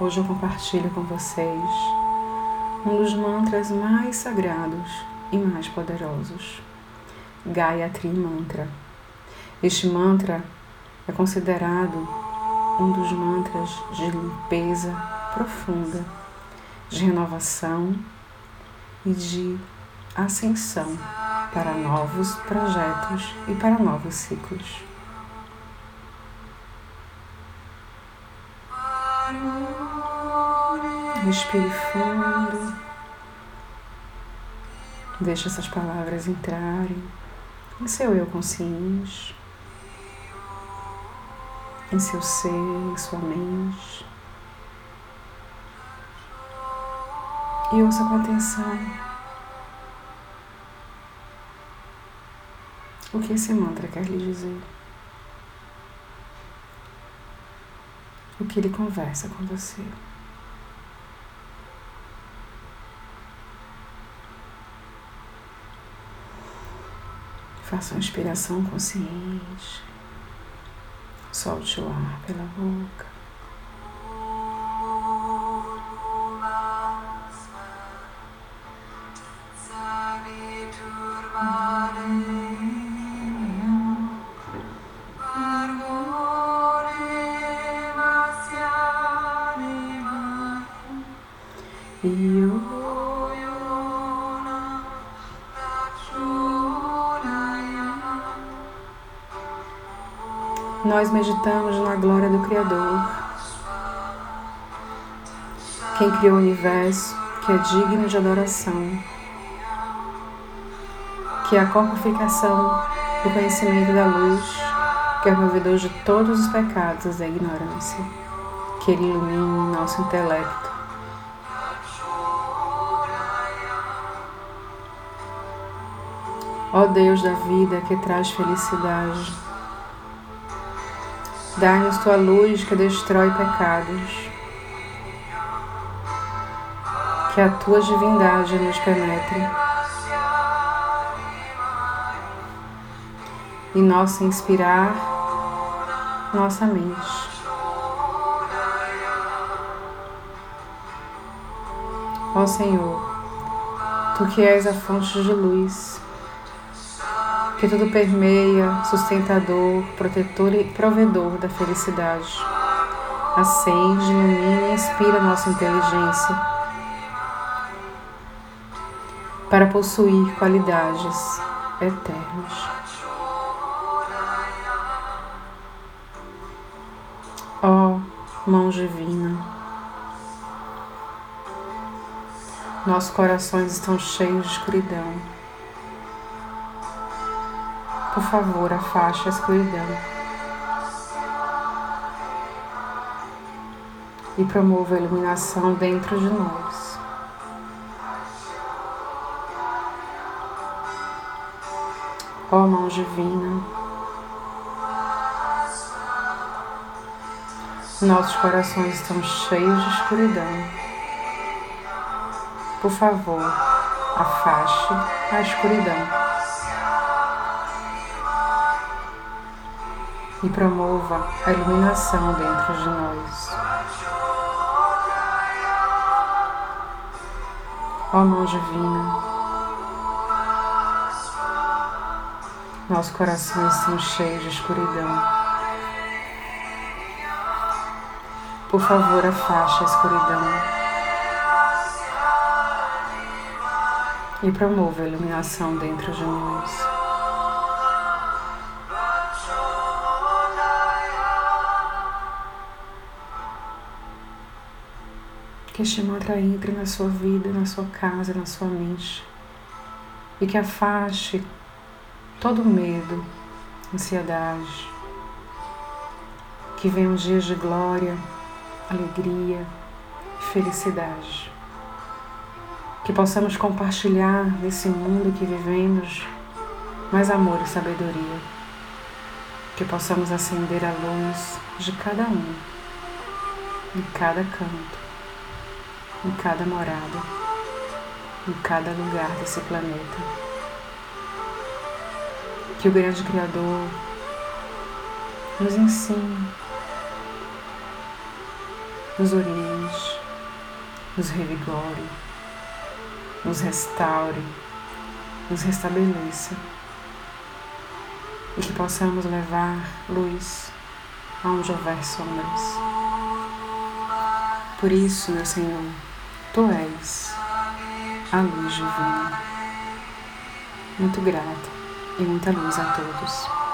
Hoje eu compartilho com vocês um dos mantras mais sagrados e mais poderosos, Gayatri Mantra. Este mantra é considerado um dos mantras de limpeza profunda, de renovação e de ascensão para novos projetos e para novos ciclos. Respire fundo. Deixe essas palavras entrarem em seu eu consciente, em seu ser, em sua mente. E ouça com atenção o que esse mantra quer lhe dizer. O que ele conversa com você. Faça uma inspiração consciente. Solte o ar pela boca. Nós meditamos na glória do Criador, quem criou o universo, que é digno de adoração, que é a corporificação do conhecimento da luz, que é o provedor de todos os pecados da ignorância, que Ele ilumine nosso intelecto. Ó Deus da vida que traz felicidade, Dá-nos tua luz que destrói pecados. Que a tua divindade nos penetre. E nosso inspirar, nossa mente. Ó Senhor, Tu que és a fonte de luz, que tudo permeia, sustentador, protetor e provedor da felicidade. Acende, ilumina e inspira nossa inteligência para possuir qualidades eternas. Ó oh, mão divina, nossos corações estão cheios de escuridão por favor, afaste a escuridão. E promova a iluminação dentro de nós. Ó mão divina, nossos corações estão cheios de escuridão. Por favor, afaste a escuridão. E promova a iluminação dentro de nós. Ó mão divina, nossos corações estão cheios de escuridão. Por favor, afaste a escuridão e promova a iluminação dentro de nós. Que este mantra entre na sua vida, na sua casa, na sua mente e que afaste todo medo, ansiedade, que venham dias de glória, alegria e felicidade. Que possamos compartilhar nesse mundo que vivemos mais amor e sabedoria. Que possamos acender a luz de cada um, em cada canto em cada morada, em cada lugar desse planeta. Que o grande Criador nos ensine nos oriente, nos revigore, nos restaure, nos restabeleça e que possamos levar luz aonde houver sombras. Por isso, meu Senhor, Tu és a luz divina. Muito grata e muita luz a todos.